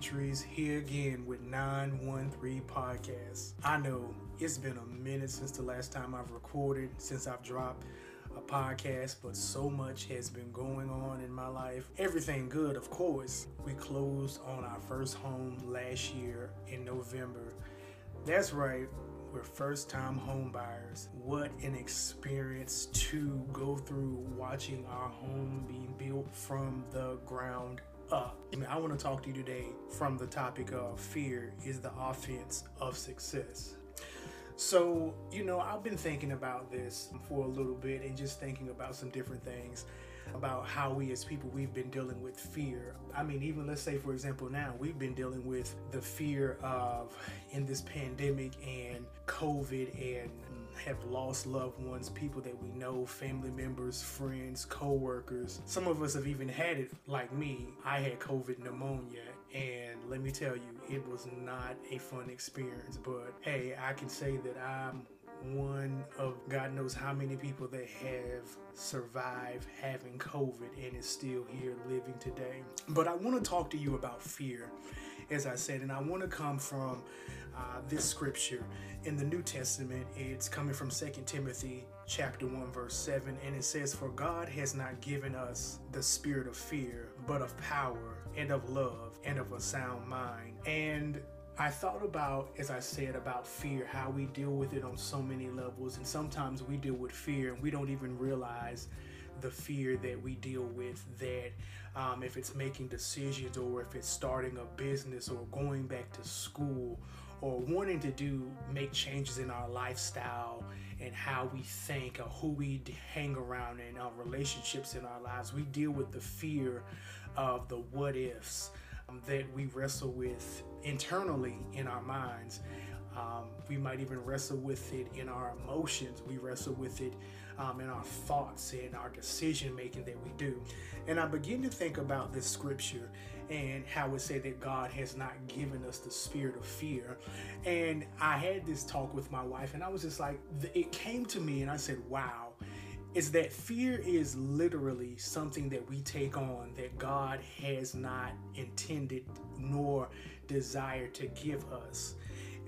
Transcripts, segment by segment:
Here again with 913 Podcasts. I know it's been a minute since the last time I've recorded, since I've dropped a podcast, but so much has been going on in my life. Everything good, of course. We closed on our first home last year in November. That's right, we're first time homebuyers. What an experience to go through watching our home being built from the ground up. And I want to talk to you today from the topic of fear is the offense of success. So, you know, I've been thinking about this for a little bit and just thinking about some different things about how we as people we've been dealing with fear. I mean, even let's say for example now we've been dealing with the fear of in this pandemic and COVID and have lost loved ones, people that we know, family members, friends, co-workers. Some of us have even had it like me. I had COVID pneumonia and let me tell you, it was not a fun experience, but hey, I can say that I'm one of God knows how many people that have survived having COVID and is still here living today. But I want to talk to you about fear, as I said, and I want to come from uh, this scripture in the New Testament. It's coming from Second Timothy chapter 1 verse 7 and it says for God has not given us the spirit of fear but of power and of love and of a sound mind. And I thought about, as I said, about fear, how we deal with it on so many levels. And sometimes we deal with fear and we don't even realize the fear that we deal with that um, if it's making decisions or if it's starting a business or going back to school or wanting to do make changes in our lifestyle and how we think or who we hang around in our relationships in our lives we deal with the fear of the what ifs um, that we wrestle with internally in our minds. Um, we might even wrestle with it in our emotions. We wrestle with it um, in our thoughts and our decision making that we do. And I begin to think about this scripture and how it said that God has not given us the spirit of fear. And I had this talk with my wife, and I was just like, it came to me, and I said, wow is that fear is literally something that we take on that God has not intended nor desired to give us.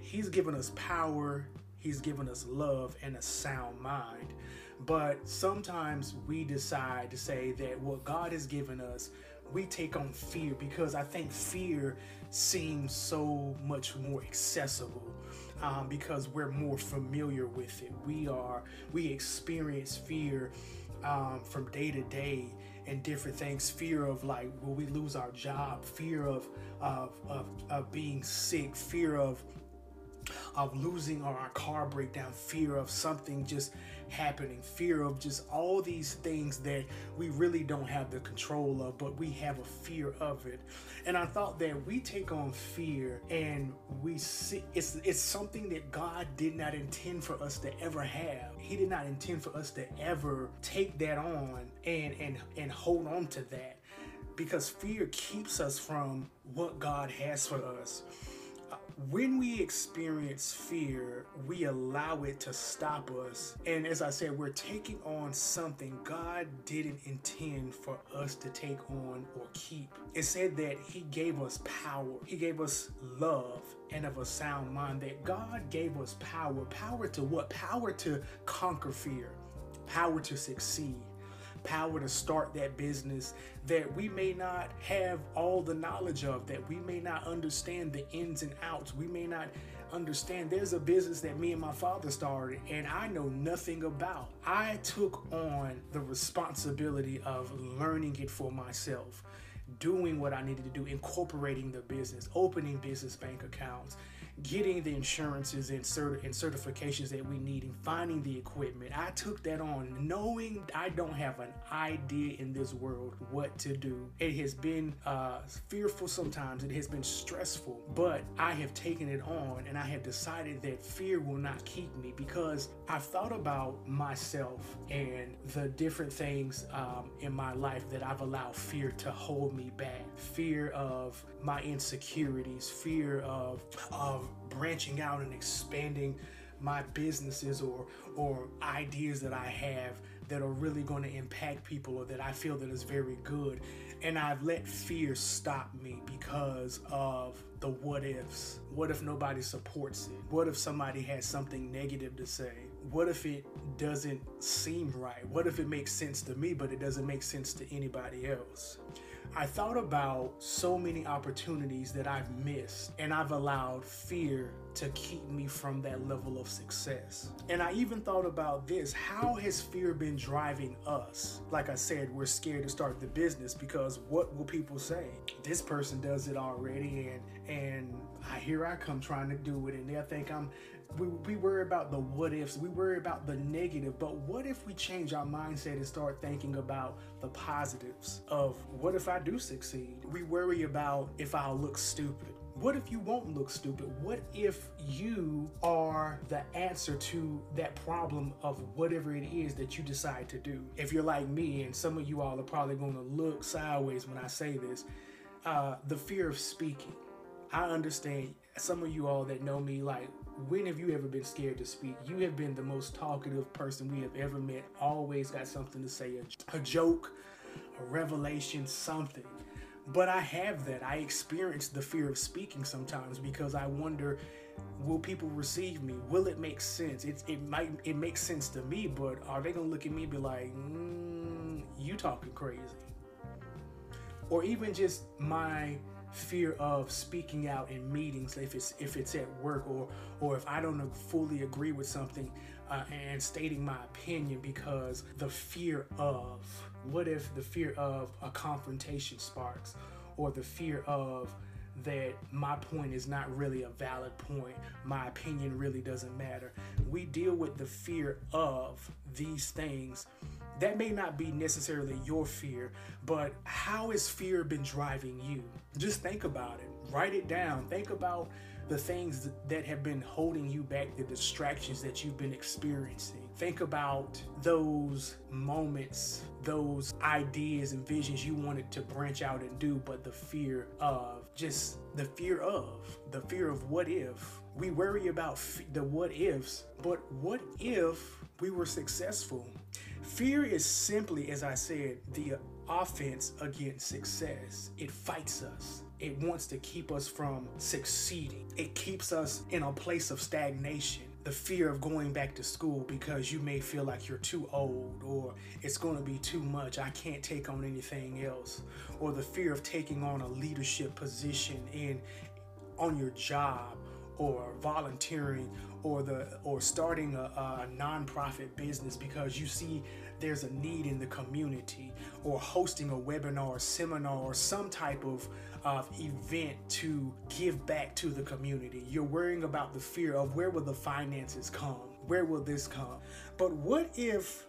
He's given us power, He's given us love and a sound mind. But sometimes we decide to say that what God has given us, we take on fear because I think fear seems so much more accessible um, because we're more familiar with it. We are we experience fear um, from day to day and different things. Fear of like will we lose our job? Fear of of of, of being sick. Fear of of losing or our car breakdown, fear of something just happening, fear of just all these things that we really don't have the control of, but we have a fear of it. And I thought that we take on fear and we see it's it's something that God did not intend for us to ever have. He did not intend for us to ever take that on and and and hold on to that because fear keeps us from what God has for us when we experience fear, we allow it to stop us. And as I said, we're taking on something God didn't intend for us to take on or keep. It said that He gave us power, He gave us love and of a sound mind. That God gave us power. Power to what? Power to conquer fear, power to succeed power to start that business that we may not have all the knowledge of, that we may not understand the ins and outs. We may not understand there's a business that me and my father started and I know nothing about. I took on the responsibility of learning it for myself, doing what I needed to do, incorporating the business, opening business bank accounts, getting the insurances and, cert- and certifications that we need and finding the equipment. I took that on knowing I don't have an idea in this world what to do. It has been uh, fearful sometimes, it has been stressful, but I have taken it on and I have decided that fear will not keep me because I've thought about myself and the different things um, in my life that I've allowed fear to hold me back. Fear of my insecurities, fear of, of branching out and expanding my businesses or or ideas that I have that are really going to impact people or that I feel that is very good. And I've let fear stop me because of the what ifs. What if nobody supports it? What if somebody has something negative to say? What if it doesn't seem right? What if it makes sense to me, but it doesn't make sense to anybody else? I thought about so many opportunities that I've missed, and I've allowed fear to keep me from that level of success. And I even thought about this how has fear been driving us? Like I said, we're scared to start the business because what will people say? This person does it already, and and I here I come trying to do it, and they'll think I'm we, we worry about the what ifs, we worry about the negative, but what if we change our mindset and start thinking about the positives of what if I do succeed? We worry about if I'll look stupid. What if you won't look stupid? What if you are the answer to that problem of whatever it is that you decide to do? If you're like me, and some of you all are probably going to look sideways when I say this, uh, the fear of speaking. I understand some of you all that know me, like when have you ever been scared to speak? You have been the most talkative person we have ever met. Always got something to say, a, a joke, a revelation, something. But I have that. I experience the fear of speaking sometimes because I wonder will people receive me? Will it make sense? It, it might it makes sense to me, but are they gonna look at me and be like, mm, you talking crazy? Or even just my fear of speaking out in meetings if it's if it's at work or or if I don't fully agree with something uh, and stating my opinion because the fear of what if the fear of a confrontation sparks or the fear of that my point is not really a valid point. My opinion really doesn't matter. We deal with the fear of these things that may not be necessarily your fear, but how has fear been driving you? Just think about it. Write it down. Think about the things that have been holding you back, the distractions that you've been experiencing. Think about those moments, those ideas and visions you wanted to branch out and do, but the fear of just the fear of, the fear of what if. We worry about the what ifs, but what if we were successful? Fear is simply, as I said, the offense against success. It fights us. It wants to keep us from succeeding. It keeps us in a place of stagnation. The fear of going back to school because you may feel like you're too old or it's going to be too much. I can't take on anything else. Or the fear of taking on a leadership position in on your job or volunteering or the or starting a, a nonprofit business because you see there's a need in the community or hosting a webinar or seminar or some type of of event to give back to the community. You're worrying about the fear of where will the finances come? Where will this come? But what if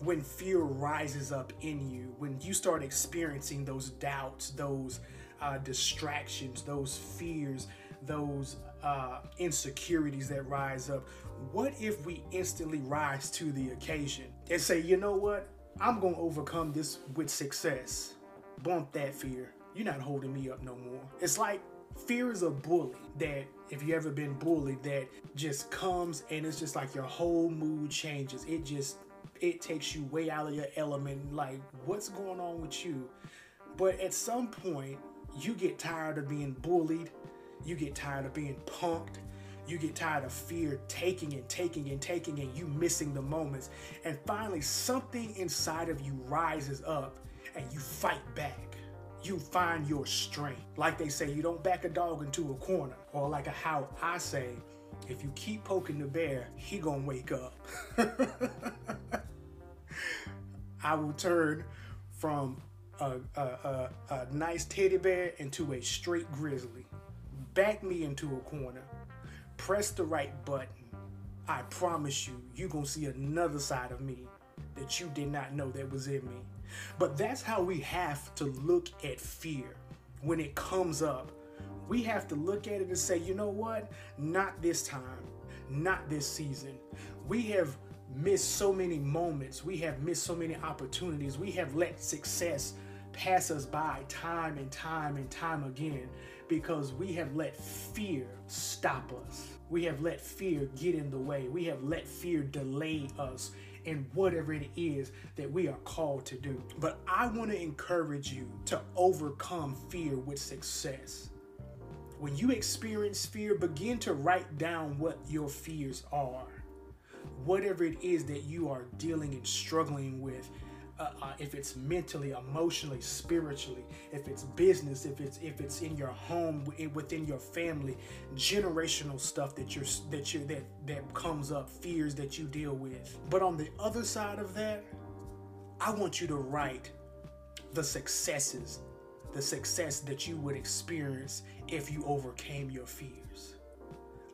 when fear rises up in you, when you start experiencing those doubts, those uh, distractions, those fears, those uh, insecurities that rise up, what if we instantly rise to the occasion and say, you know what? I'm going to overcome this with success. Bump that fear. You're not holding me up no more. It's like fear is a bully that if you ever been bullied that just comes and it's just like your whole mood changes. It just it takes you way out of your element like what's going on with you? But at some point you get tired of being bullied you get tired of being punked. You get tired of fear taking and taking and taking and you missing the moments. And finally, something inside of you rises up and you fight back. You find your strength. Like they say, you don't back a dog into a corner. Or like a, how I say, if you keep poking the bear, he gonna wake up. I will turn from a, a, a, a nice teddy bear into a straight grizzly back me into a corner, press the right button. I promise you, you're going to see another side of me that you did not know that was in me. But that's how we have to look at fear when it comes up. We have to look at it and say, you know what? Not this time, not this season. We have missed so many moments, we have missed so many opportunities, we have let success pass us by time and time and time again because we have let fear stop us. We have let fear get in the way. We have let fear delay us in whatever it is that we are called to do. But I want to encourage you to overcome fear with success. When you experience fear, begin to write down what your fears are. Whatever it is that you are dealing and struggling with, uh, uh, if it's mentally, emotionally, spiritually, if it's business, if it's if it's in your home, within your family, generational stuff that you're that you that that comes up, fears that you deal with. But on the other side of that, I want you to write the successes, the success that you would experience if you overcame your fears.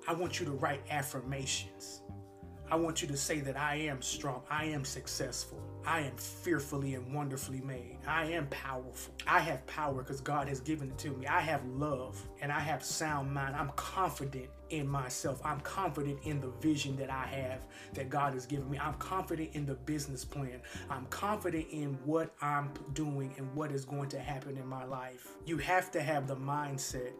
I want you to write affirmations. I want you to say that I am strong, I am successful, I am fearfully and wonderfully made, I am powerful. I have power because God has given it to me. I have love and I have sound mind. I'm confident in myself. I'm confident in the vision that I have that God has given me. I'm confident in the business plan. I'm confident in what I'm doing and what is going to happen in my life. You have to have the mindset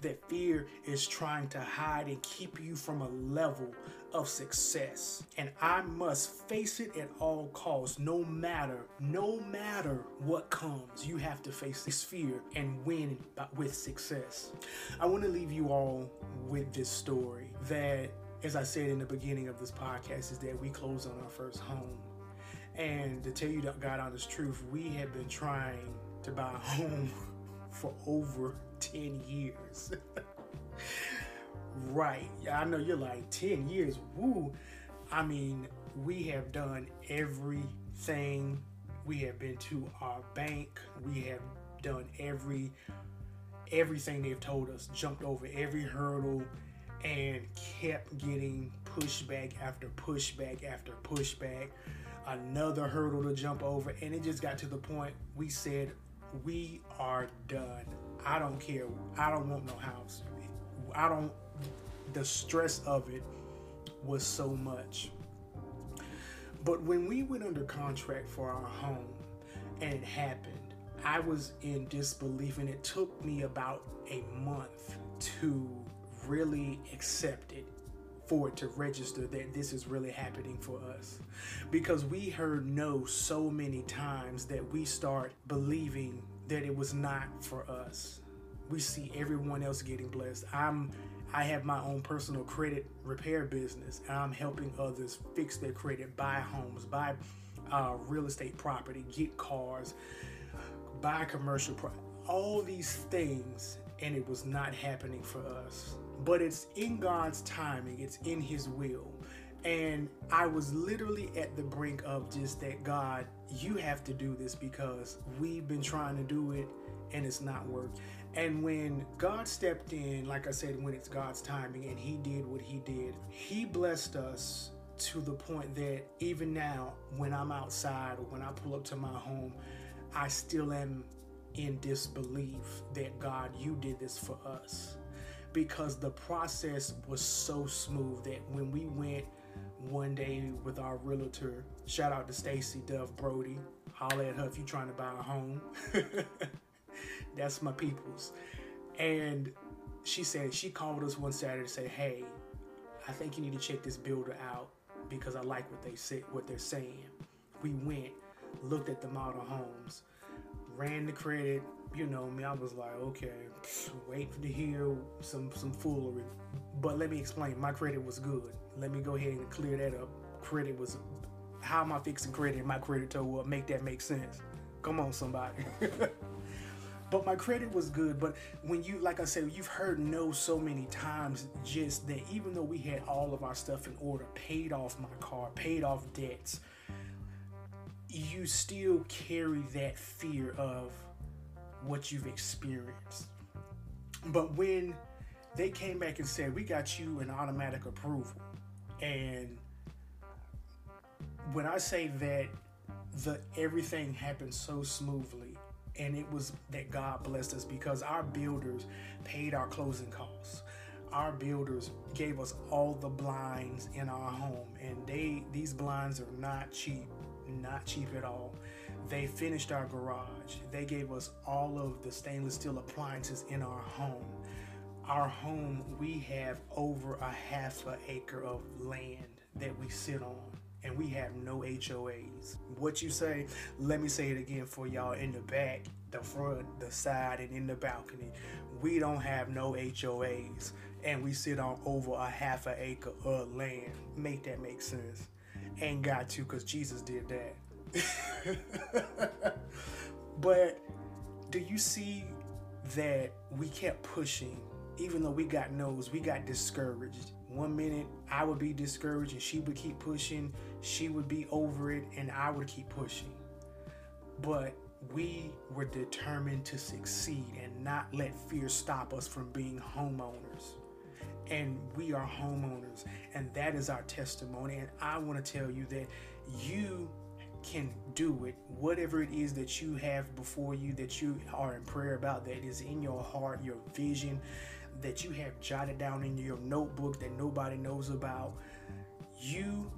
that fear is trying to hide and keep you from a level of success. And I must face it at all costs, no matter, no matter what comes. You have to face this fear and win with success. I want to leave you all with this story that, as I said in the beginning of this podcast, is that we closed on our first home. And to tell you the God honest truth, we have been trying to buy a home for over 10 years. right. I know you're like 10 years. Woo. I mean, we have done everything. We have been to our bank. We have done every everything they've told us, jumped over every hurdle and kept getting pushback after pushback after pushback. Another hurdle to jump over, and it just got to the point we said, We are done. I don't care. I don't want no house. I don't. The stress of it was so much. But when we went under contract for our home and it happened, I was in disbelief, and it took me about a month to really accept it for it to register that this is really happening for us. Because we heard no so many times that we start believing that it was not for us. We see everyone else getting blessed. I'm I have my own personal credit repair business I'm helping others fix their credit, buy homes, buy uh, real estate property, get cars, buy commercial pro- all these things and it was not happening for us. But it's in God's timing, it's in his will. And I was literally at the brink of just that God, you have to do this because we've been trying to do it and it's not worked. And when God stepped in, like I said, when it's God's timing and He did what He did, He blessed us to the point that even now, when I'm outside or when I pull up to my home, I still am in disbelief that God, you did this for us. Because the process was so smooth that when we went one day with our realtor, shout out to Stacy Dove Brody, holla at her if you're trying to buy a home. That's my people's. And she said she called us one Saturday to say, "Hey, I think you need to check this builder out because I like what they say, what they're saying." We went, looked at the model homes, ran the credit. You know me, I was like, okay, wait to hear some some foolery. But let me explain. My credit was good. Let me go ahead and clear that up. Credit was how am I fixing credit? My credit told make that make sense. Come on, somebody. but my credit was good. But when you, like I said, you've heard no so many times just that even though we had all of our stuff in order, paid off my car, paid off debts, you still carry that fear of what you've experienced. But when they came back and said, We got you an automatic approval, and when I say that the everything happened so smoothly and it was that God blessed us because our builders paid our closing costs. Our builders gave us all the blinds in our home, and they these blinds are not cheap, not cheap at all. They finished our garage. They gave us all of the stainless steel appliances in our home. Our home, we have over a half an acre of land that we sit on and we have no HOAs. What you say? Let me say it again for y'all in the back, the front, the side, and in the balcony. We don't have no HOAs, and we sit on over a half an acre of land. Make that make sense? Ain't got to, cause Jesus did that. but do you see that we kept pushing even though we got no's, we got discouraged. One minute I would be discouraged and she would keep pushing, she would be over it, and I would keep pushing. But we were determined to succeed and not let fear stop us from being homeowners. And we are homeowners, and that is our testimony. And I want to tell you that you can do it. Whatever it is that you have before you, that you are in prayer about, that is in your heart, your vision, that you have jotted down in your notebook that nobody knows about, you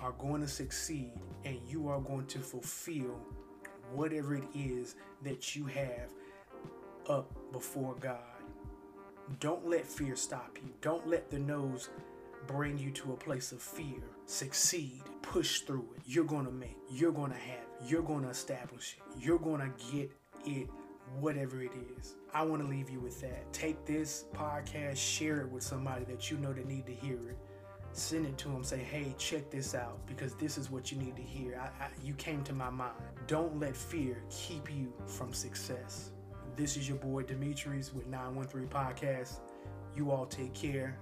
are going to succeed and you are going to fulfill whatever it is that you have up before God. Don't let fear stop you. Don't let the no's bring you to a place of fear. Succeed. Push through it. You're going to make. You're going to have. You're going to establish it. You're going to get it whatever it is. I want to leave you with that. Take this podcast, share it with somebody that you know that need to hear it. Send it to them. Say, hey, check this out because this is what you need to hear. I, I, you came to my mind. Don't let fear keep you from success. This is your boy Demetrius with 913 Podcast. You all take care.